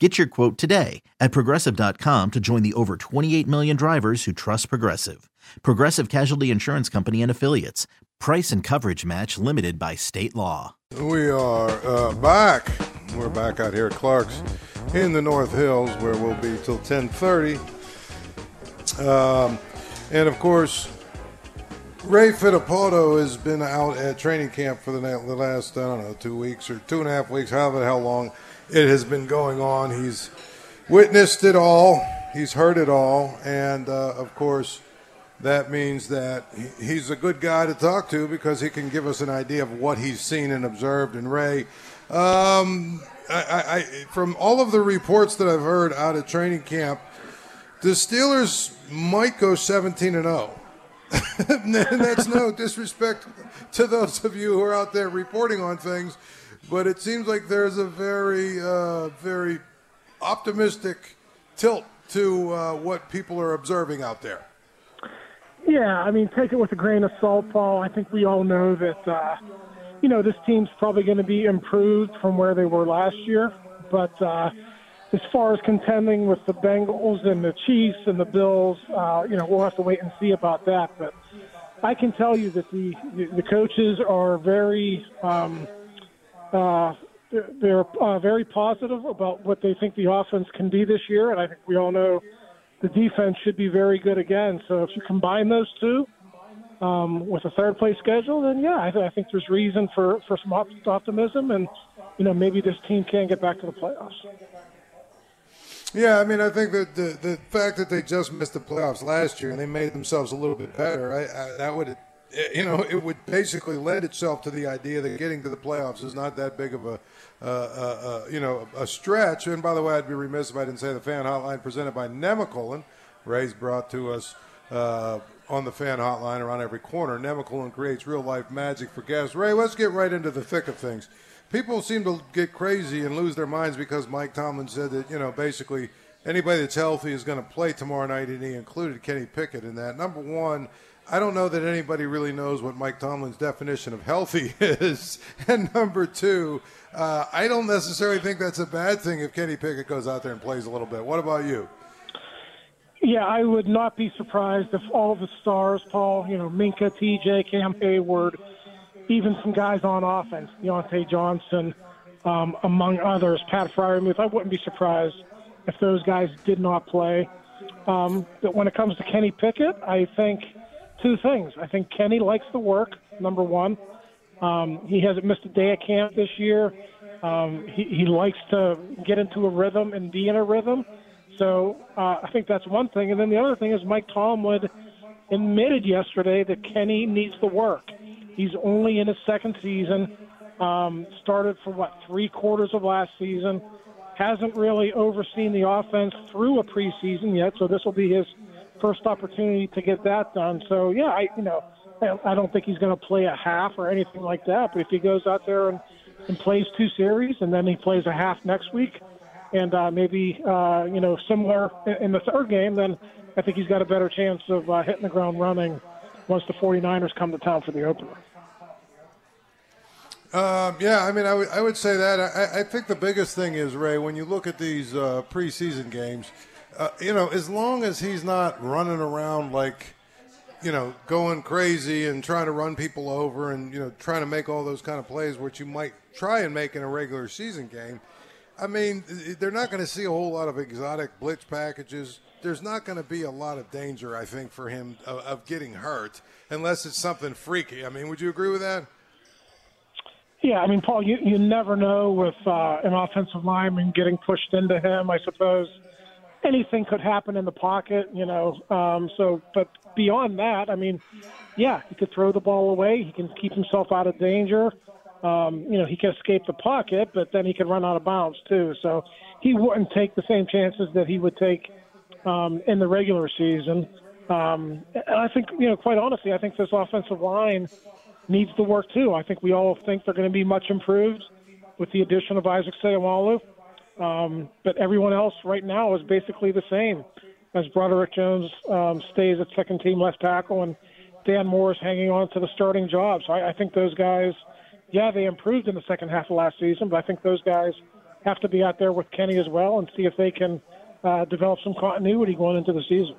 Get your quote today at progressive.com to join the over 28 million drivers who trust Progressive. Progressive Casualty Insurance Company and Affiliates. Price and coverage match limited by state law. We are uh, back. We're back out here at Clark's in the North Hills where we'll be till 1030. Um, and of course, Ray Fittipaldo has been out at training camp for the, the last, I don't know, two weeks or two and a half weeks, however how long it has been going on. He's witnessed it all, he's heard it all, and uh, of course, that means that he's a good guy to talk to because he can give us an idea of what he's seen and observed. And Ray, um, I, I, from all of the reports that I've heard out of training camp, the Steelers might go 17 and 0. and that's no disrespect to those of you who are out there reporting on things but it seems like there's a very, uh, very optimistic tilt to uh, what people are observing out there. Yeah, I mean, take it with a grain of salt, Paul. I think we all know that, uh, you know, this team's probably going to be improved from where they were last year. But uh, as far as contending with the Bengals and the Chiefs and the Bills, uh, you know, we'll have to wait and see about that. But I can tell you that the the coaches are very um, uh, they're uh, very positive about what they think the offense can be this year, and I think we all know the defense should be very good again. So if you combine those two um, with a third place schedule, then yeah, I, th- I think there's reason for for some optimism, and you know maybe this team can get back to the playoffs. Yeah, I mean, I think that the the fact that they just missed the playoffs last year and they made themselves a little bit better, I, I, that would you know, it would basically lend itself to the idea that getting to the playoffs is not that big of a, uh, uh, uh, you know, a stretch. And by the way, I'd be remiss if I didn't say the fan hotline presented by Nemacolin, Ray's brought to us uh, on the fan hotline around every corner. Nemacolin creates real life magic for guests. Ray, let's get right into the thick of things. People seem to get crazy and lose their minds because Mike Tomlin said that, you know, basically anybody that's healthy is going to play tomorrow night, and he included Kenny Pickett in that. Number one, I don't know that anybody really knows what Mike Tomlin's definition of healthy is. And number two, uh, I don't necessarily think that's a bad thing if Kenny Pickett goes out there and plays a little bit. What about you? Yeah, I would not be surprised if all the stars, Paul, you know, Minkah, TJ, Cam Heyward, even some guys on offense, Diontae Johnson, um, among others, Pat Freiermuth, I wouldn't be surprised if those guys did not play. Um, but when it comes to Kenny Pickett, I think – two things. I think Kenny likes the work. Number one, um, he hasn't missed a day of camp this year. Um, he, he likes to get into a rhythm and be in a rhythm. So uh, I think that's one thing. And then the other thing is Mike Tomlin admitted yesterday that Kenny needs the work. He's only in his second season. Um, started for what three quarters of last season. Hasn't really overseen the offense through a preseason yet. So this will be his first opportunity to get that done. So yeah, I you know I don't think he's going to play a half or anything like that. But if he goes out there and, and plays two series and then he plays a half next week, and uh, maybe uh, you know similar in the third game, then I think he's got a better chance of uh, hitting the ground running once the 49ers come to town for the opener. Um, yeah, I mean, I, w- I would say that. I, I think the biggest thing is, Ray, when you look at these uh, preseason games – uh, you know, as long as he's not running around like, you know, going crazy and trying to run people over and, you know, trying to make all those kind of plays, which you might try and make in a regular season game, I mean, they're not going to see a whole lot of exotic blitz packages. There's not going to be a lot of danger, I think, for him of, of getting hurt unless it's something freaky. I mean, would you agree with that? Yeah, I mean, Paul, you, you never know with uh, an offensive lineman getting pushed into him. I suppose anything could happen in the pocket, you know. Um, so, but beyond that, I mean, yeah, he could throw the ball away. He can keep himself out of danger. Um, you know, he can escape the pocket, but then he can run out of bounds too. So he wouldn't take the same chances that he would take um, in the regular season. Um, and I think, you know, quite honestly, I think this offensive line needs to work too. I think we all think they're going to be much improved with the addition of Isaac Seumalo. Um, but everyone else right now is basically the same as Broderick Jones um, stays at second team left tackle and Dan Moore is hanging on to the starting job. So I, I think those guys, yeah, they improved in the second half of last season, but I think those guys have to be out there with Kenny as well and see if they can uh, develop some continuity going into the season.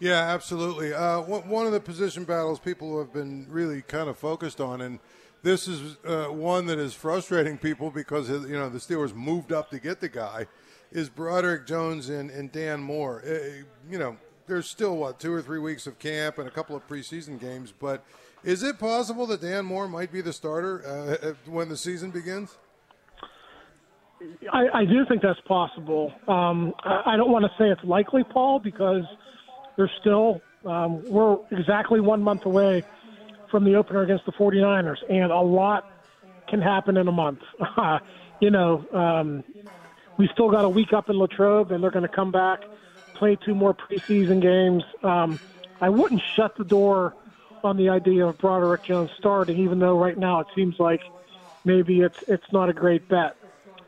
Yeah, absolutely. Uh, one of the position battles people have been really kind of focused on, and this is uh, one that is frustrating people because you know the Steelers moved up to get the guy, is Broderick Jones and, and Dan Moore. Uh, you know, there's still what two or three weeks of camp and a couple of preseason games, but is it possible that Dan Moore might be the starter uh, when the season begins? I, I do think that's possible. Um, I, I don't want to say it's likely, Paul, because – there's still um, we're exactly one month away from the opener against the 49ers, and a lot can happen in a month. you know, um, we still got a week up in Latrobe, and they're going to come back, play two more preseason games. Um, I wouldn't shut the door on the idea of Broderick Jones starting, even though right now it seems like maybe it's it's not a great bet.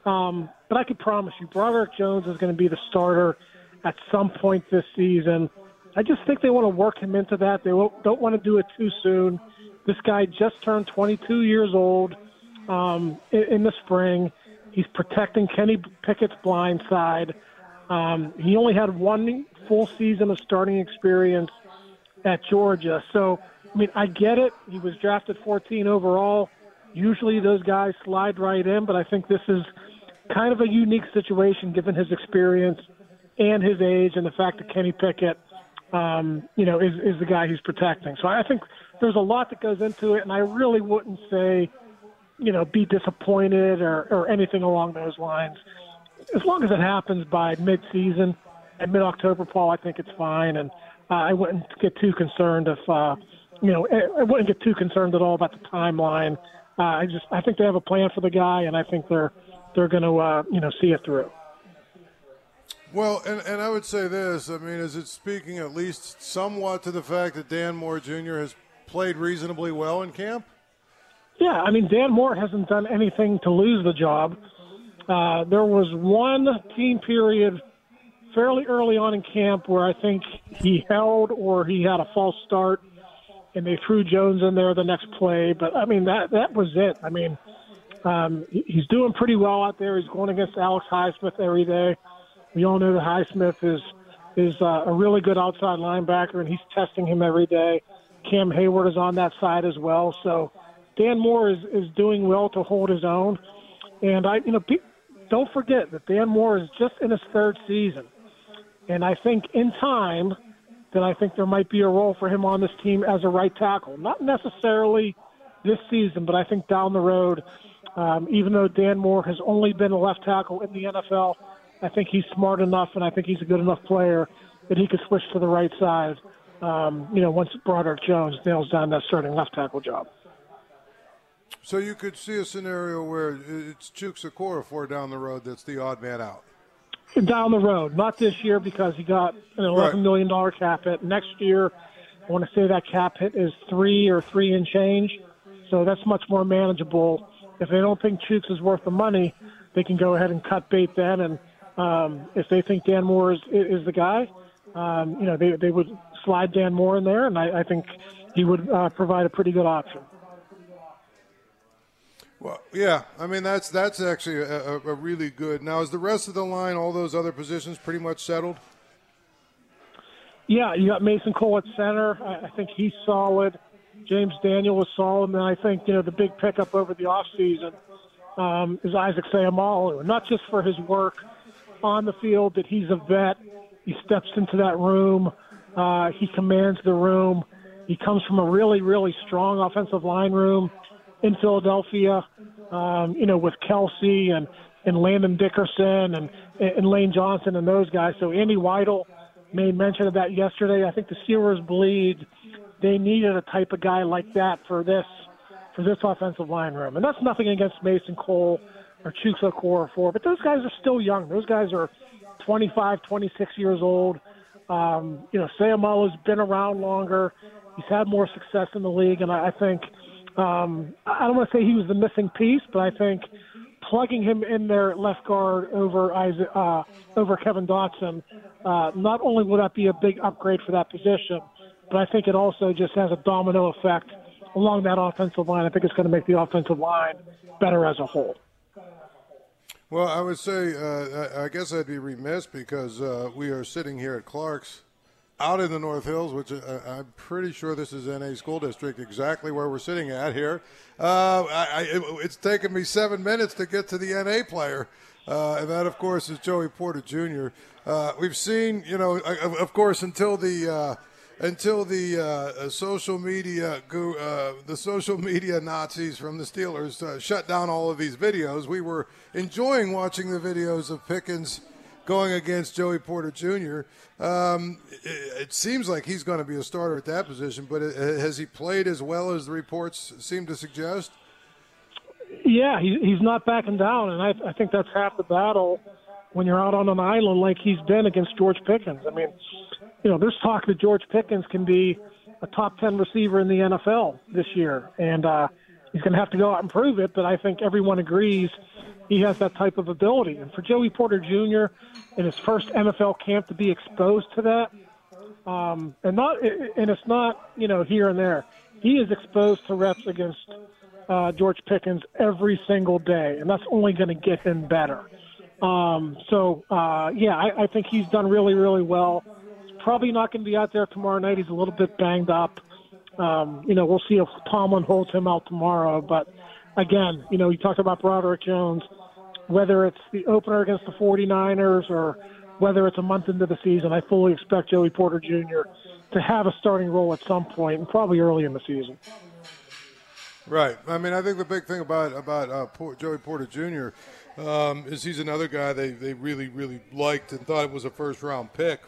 Um, but I can promise you, Broderick Jones is going to be the starter at some point this season. I just think they want to work him into that. They don't want to do it too soon. This guy just turned 22 years old um, in, in the spring. He's protecting Kenny Pickett's blind side. Um, he only had one full season of starting experience at Georgia. So, I mean, I get it. He was drafted 14 overall. Usually those guys slide right in, but I think this is kind of a unique situation given his experience and his age and the fact that Kenny Pickett – um, you know, is, is the guy he's protecting. So I think there's a lot that goes into it, and I really wouldn't say, you know, be disappointed or, or anything along those lines. As long as it happens by mid-season and mid-October, Paul, I think it's fine, and uh, I wouldn't get too concerned if, uh, you know, I wouldn't get too concerned at all about the timeline. Uh, I just, I think they have a plan for the guy, and I think they're they're going to, uh, you know, see it through. Well, and, and I would say this. I mean, is it speaking at least somewhat to the fact that Dan Moore Jr. has played reasonably well in camp? Yeah, I mean, Dan Moore hasn't done anything to lose the job. Uh, there was one team period fairly early on in camp where I think he held or he had a false start, and they threw Jones in there the next play. But I mean, that that was it. I mean, um, he's doing pretty well out there. He's going against Alex Highsmith every day. We all know that Highsmith is is uh, a really good outside linebacker, and he's testing him every day. Cam Heyward is on that side as well. So Dan Moore is, is doing well to hold his own. And I, you know, pe- don't forget that Dan Moore is just in his third season, and I think in time that I think there might be a role for him on this team as a right tackle. Not necessarily this season, but I think down the road. Um, even though Dan Moore has only been a left tackle in the NFL I think he's smart enough, and I think he's a good enough player that he could switch to the right side. Um, you know, once Broderick Jones nails down that starting left tackle job. So you could see a scenario where it's Chuks Okorafor down the road that's the odd man out. Down the road, not this year because he got an eleven right. million dollar cap hit. Next year, I want to say that cap hit is three or three and change, so that's much more manageable. If they don't think Chuks is worth the money, they can go ahead and cut bait then and um, if they think Dan Moore is, is the guy, um, you know, they, they would slide Dan Moore in there, and I, I think he would uh, provide a pretty good option. Well, yeah, I mean that's that's actually a, a, really good. Now, is the rest of the line, all those other positions, pretty much settled? Yeah, you got Mason Cole at center. I, I think he's solid. James Daniel was solid, and I think you know the big pickup over the off season um, is Isaac Seumalo, not just for his work on the field, that he's a vet. He steps into that room. Uh, he commands the room. He comes from a really, really strong offensive line room in Philadelphia, um, you know, with Kelce and, and Landon Dickerson and, and Lane Johnson and those guys. So Andy Weidl made mention of that yesterday. I think the Steelers believed they needed a type of guy like that for this for this offensive line room. And that's nothing against Mason Cole or Chuks Okorafor, but those guys are still young. Those guys are 25, 26 years old. Um, you know, Seumalo's been around longer. He's had more success in the league, and I, I think um, I don't want to say he was the missing piece, but I think plugging him in there at left guard over Isaac, uh, over Kevin Dotson, uh, not only will that be a big upgrade for that position, but I think it also just has a domino effect along that offensive line. I think it's going to make the offensive line better as a whole. Well, I would say, uh, I guess I'd be remiss because uh, we are sitting here at Clark's out in the North Hills, which uh, I'm pretty sure this is NA School District, exactly where we're sitting at here. Uh, I, I, it, it's taken me seven minutes to get to the NA player, uh, and that, of course, is Joey Porter Jr. Uh, we've seen, you know, of course, until the until the uh, social media uh, the social media Nazis from the Steelers uh, shut down all of these videos. We were enjoying watching the videos of Pickens going against Joey Porter Jr. Um, it, it, seems like he's going to be a starter at that position, but it, uh, has he played as well as the reports seem to suggest? Yeah, he, he's not backing down, and I, I think that's half the battle when you're out on an island like he's been against George Pickens. I mean, you know, there's talk that George Pickens can be a top 10 receiver in the NFL this year. And uh, he's going to have to go out and prove it, but I think everyone agrees he has that type of ability. And for Joey Porter Jr. in his first NFL camp to be exposed to that, um, and not, and it's not, you know, here and there. He is exposed to reps against uh, George Pickens every single day, and that's only going to get him better. Um, so, uh, yeah, I, I think he's done really, really well probably not going to be out there tomorrow night. He's a little bit banged up. Um, you know, we'll see if Tomlin holds him out tomorrow. But again, you know, you talked about Broderick Jones, whether it's the opener against the 49ers or whether it's a month into the season, I fully expect Joey Porter Jr. to have a starting role at some point, and probably early in the season. Right. I mean, I think the big thing about about uh, Joey Porter Jr. Um, is he's another guy they, they really really liked and thought it was a first round pick.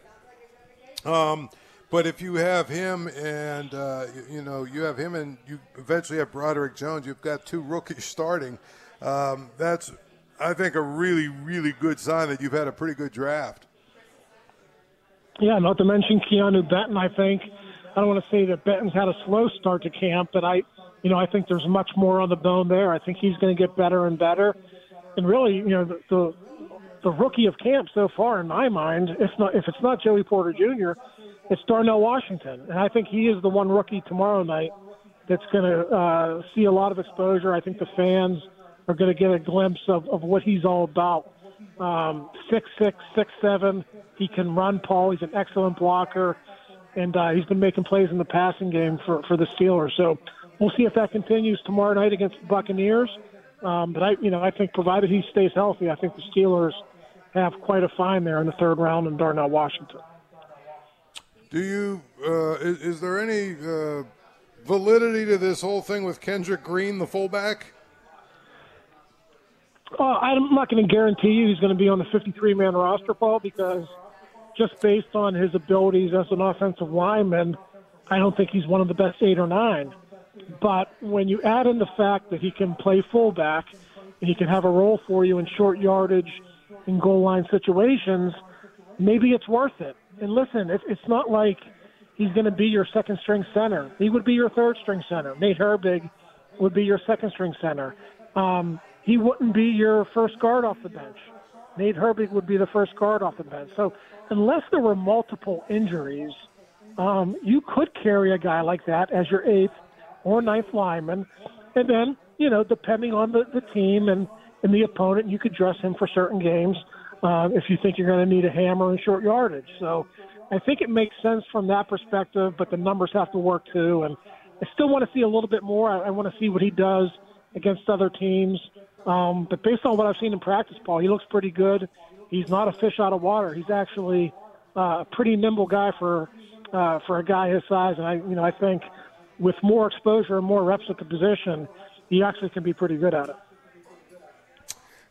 Um, but if you have him and uh, you, you, know you have him and you eventually have Broderick Jones, you've got two rookies starting. Um, that's I think a really really good sign that you've had a pretty good draft. Yeah, not to mention Keanu Benton. I think I don't want to say that Benton's had a slow start to camp, but I, you know, I think there's much more on the bone there. I think he's going to get better and better. And really, you know, the, the the rookie of camp so far, in my mind, if not if it's not Joey Porter Jr., it's Darnell Washington, and I think he is the one rookie tomorrow night that's going to uh, see a lot of exposure. I think the fans are going to get a glimpse of, of what he's all about. Um, six six six seven, he can run. Paul, he's an excellent blocker, and uh, he's been making plays in the passing game for for the Steelers. So we'll see if that continues tomorrow night against the Buccaneers. Um, but I, you know, I think provided he stays healthy, I think the Steelers have quite a find there in the third round in Darnell Washington. Do you? Uh, is, is, there any uh, validity to this whole thing with Kendrick Green, the fullback? Uh, I'm not going to guarantee you he's going to be on the 53 man roster, Paul, because just based on his abilities as an offensive lineman, I don't think he's one of the best eight or nine. But when you add in the fact that he can play fullback and he can have a role for you in short yardage in goal line situations, maybe it's worth it. And listen, it's, it's not like he's going to be your second string center. He would be your third string center. Nate Herbig would be your second string center. Um, he wouldn't be your first guard off the bench. Nate Herbig would be the first guard off the bench. So unless there were multiple injuries, um, you could carry a guy like that as your eighth or ninth lineman, and then you know depending on the, the team and and the opponent, you could dress him for certain games uh, if you think you're going to need a hammer in short yardage. So I think it makes sense from that perspective, but the numbers have to work too. And I still want to see a little bit more. I, I want to see what he does against other teams. Um, but based on what I've seen in practice, Paul, he looks pretty good. He's not a fish out of water. He's actually uh, a pretty nimble guy for uh, for a guy his size. And I, you know, I think with more exposure and more reps at the position, he actually can be pretty good at it.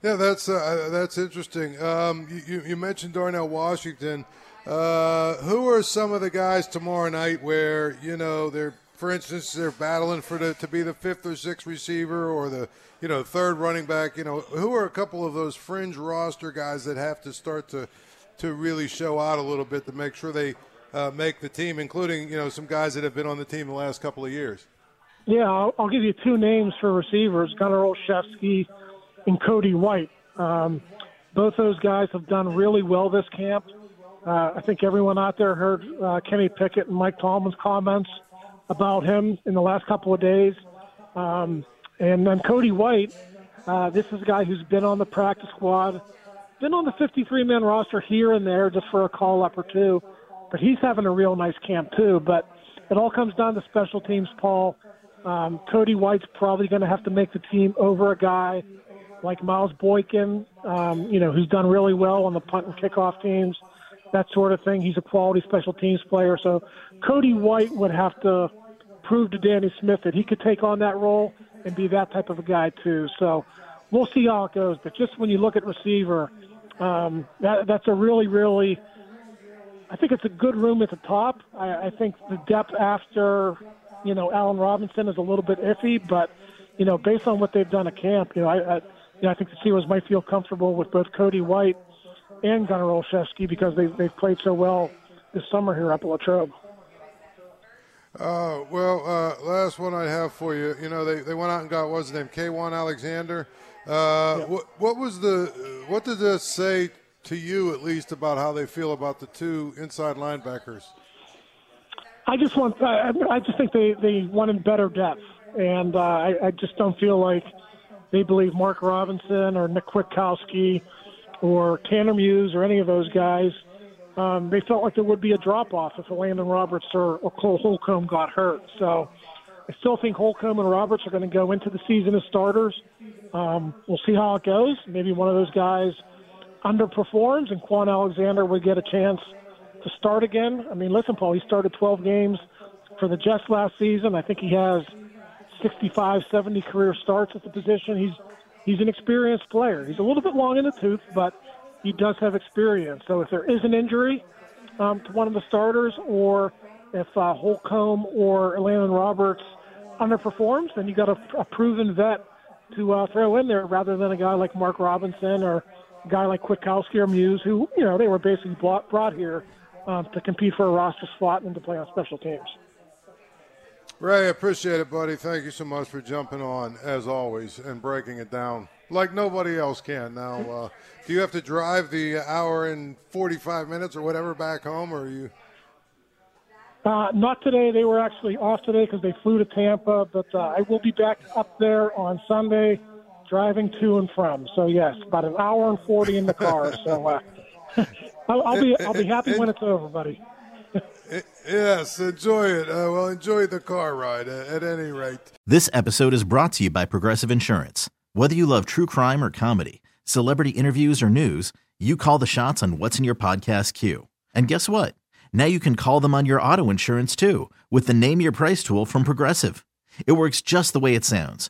Yeah, that's uh, that's interesting. Um, you, you mentioned Darnell Washington. Uh, who are some of the guys tomorrow night where you know they're, for instance, they're battling for the to be the fifth or sixth receiver or the you know third running back? You know, who are a couple of those fringe roster guys that have to start to to really show out a little bit to make sure they uh, make the team, including you know some guys that have been on the team the last couple of years. Yeah, I'll, I'll give you two names for receivers: Gunnar Olszewski and Cody White. Um, both those guys have done really well this camp. Uh, I think everyone out there heard uh, Kenny Pickett and Mike Tomlin's comments about him in the last couple of days. Um, and then Cody White, uh, this is a guy who's been on the practice squad, been on the 53 man roster here and there just for a call up or two, but he's having a real nice camp too. But it all comes down to special teams, Paul. Um, Cody White's probably going to have to make the team over a guy like Miles Boykin, um, you know, who's done really well on the punt and kickoff teams, that sort of thing. He's a quality special teams player. So Cody White would have to prove to Danny Smith that he could take on that role and be that type of a guy too. So we'll see how it goes. But just when you look at receiver, um, that, that's a really, really, I think it's a good room at the top. I, I think the depth after, you know, Allen Robinson is a little bit iffy, but you know, based on what they've done at camp, you know, I, I you know, I think the Steelers might feel comfortable with both Cody White and Gunnar Olszewski because they've, they've played so well this summer here up at Latrobe. Uh, well, uh, last one I have for you. You know, they, they went out and got what's his name, Kwon Alexander. Uh, yeah. what, what was the what did this say to you at least about how they feel about the two inside linebackers? I just want I, I just think they they wanted better depth, and uh, I, I just don't feel like they believe Mark Robinson or Nick Kwiatkowski or Tanner Muse or any of those guys. Um, they felt like there would be a drop off if Landon Roberts or, or Cole Holcomb got hurt. So I still think Holcomb and Roberts are going to go into the season as starters. Um, we'll see how it goes. Maybe one of those guys underperforms and Kwon Alexander would get a chance to start again. I mean, listen, Paul, he started 12 games for the Jets last season. I think he has 65, 70 career starts at the position. He's he's an experienced player. He's a little bit long in the tooth, but he does have experience. So if there is an injury um, to one of the starters, or if uh, Holcomb or Landon Roberts underperforms, then you got a, a proven vet to uh, throw in there rather than a guy like Mark Robinson or guy like Kwiatkowski or Muse, who you know they were basically brought, brought here um, to compete for a roster spot and to play on special teams. Ray, appreciate it, buddy. Thank you so much for jumping on, as always, and breaking it down like nobody else can. Now, uh, do you have to drive the hour and 45 minutes or whatever back home, or are you? Uh, not today. They were actually off today because they flew to Tampa, but uh, I will be back up there on Sunday driving to and from. So, yes, about an hour and 40 in the car. so, uh, I'll, I'll, be, I'll be happy when it's over, buddy. Yes, enjoy it. Uh, well, enjoy the car ride uh, at any rate. This episode is brought to you by Progressive Insurance. Whether you love true crime or comedy, celebrity interviews or news, you call the shots on what's in your podcast queue. And guess what? Now you can call them on your auto insurance too with the Name Your Price tool from Progressive. It works just the way it sounds.